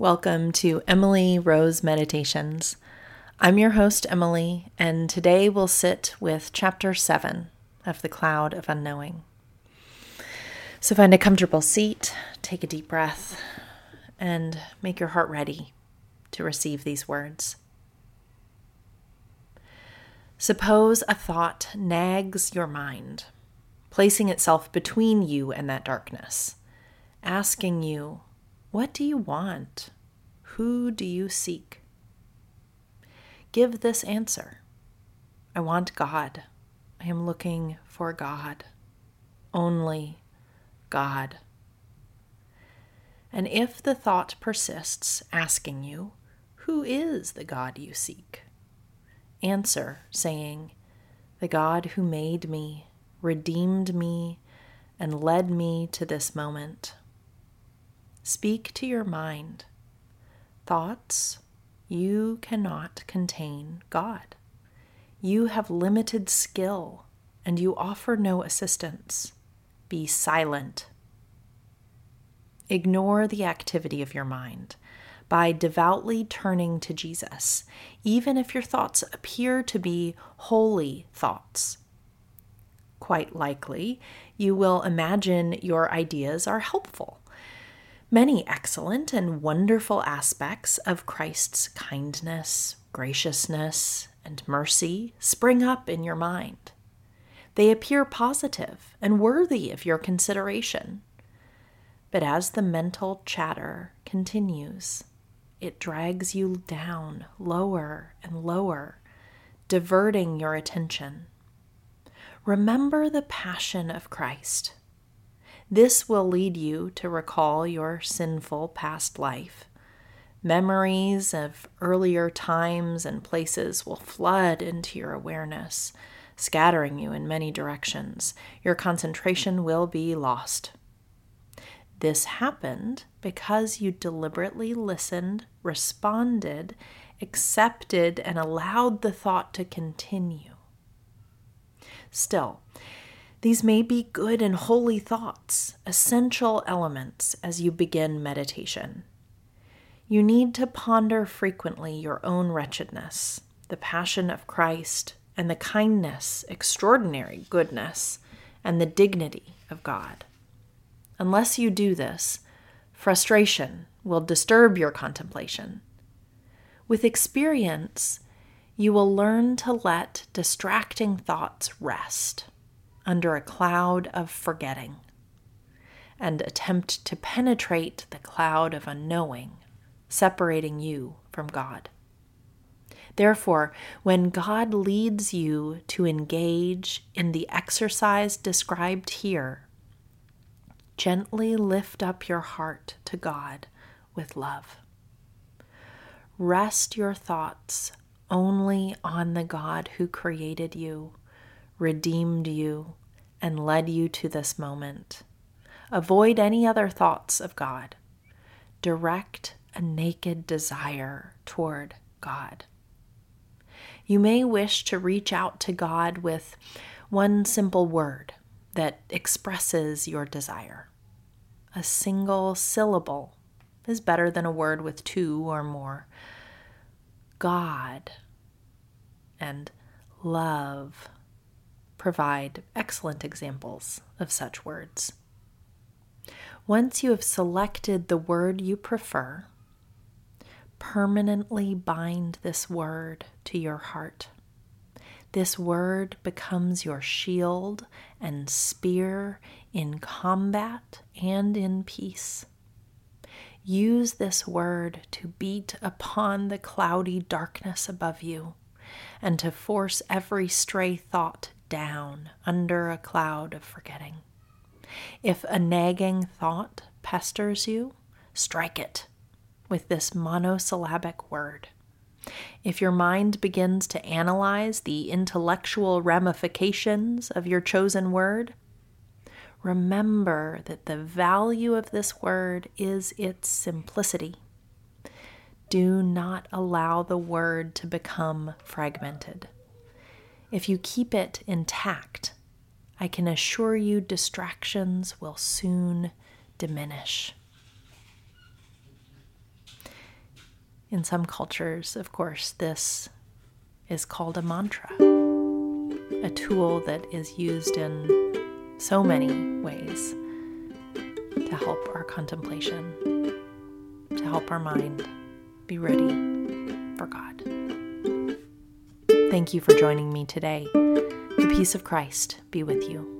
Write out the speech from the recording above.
Welcome to Emily Rose Meditations. I'm your host, Emily, and today we'll sit with Chapter 7 of The Cloud of Unknowing. So find a comfortable seat, take a deep breath, and make your heart ready to receive these words. Suppose a thought nags your mind, placing itself between you and that darkness, asking you, what do you want? Who do you seek? Give this answer I want God. I am looking for God. Only God. And if the thought persists, asking you, Who is the God you seek? Answer, saying, The God who made me, redeemed me, and led me to this moment. Speak to your mind. Thoughts, you cannot contain God. You have limited skill and you offer no assistance. Be silent. Ignore the activity of your mind by devoutly turning to Jesus, even if your thoughts appear to be holy thoughts. Quite likely, you will imagine your ideas are helpful many excellent and wonderful aspects of Christ's kindness, graciousness, and mercy spring up in your mind. They appear positive and worthy of your consideration. But as the mental chatter continues, it drags you down lower and lower, diverting your attention. Remember the passion of Christ this will lead you to recall your sinful past life. Memories of earlier times and places will flood into your awareness, scattering you in many directions. Your concentration will be lost. This happened because you deliberately listened, responded, accepted, and allowed the thought to continue. Still, these may be good and holy thoughts, essential elements as you begin meditation. You need to ponder frequently your own wretchedness, the passion of Christ, and the kindness, extraordinary goodness, and the dignity of God. Unless you do this, frustration will disturb your contemplation. With experience, you will learn to let distracting thoughts rest under a cloud of forgetting and attempt to penetrate the cloud of unknowing, separating you from God. Therefore, when God leads you to engage in the exercise described here, gently lift up your heart to God with love. Rest your thoughts only on the God who created you, redeemed you, and led you to this moment. Avoid any other thoughts of God. Direct a naked desire toward God. You may wish to reach out to God with one simple word that expresses your desire. A single syllable is better than a word with two or more. God and love provide excellent examples of such words. Once you have selected the word you prefer, permanently bind this word to your heart. This word becomes your shield and spear in combat and in peace. Use this word to beat upon the cloudy darkness above you and to force every stray thought down under a cloud of forgetting. If a nagging thought pesters you, strike it with this monosyllabic word. If your mind begins to analyze the intellectual ramifications of your chosen word, remember that the value of this word is its simplicity. Do not allow the word to become fragmented. If you keep it intact, I can assure you distractions will soon diminish. In some cultures, of course, this is called a mantra, a tool that is used in so many ways to help our contemplation, to help our mind be ready for God. Thank you for joining me today. The peace of Christ be with you.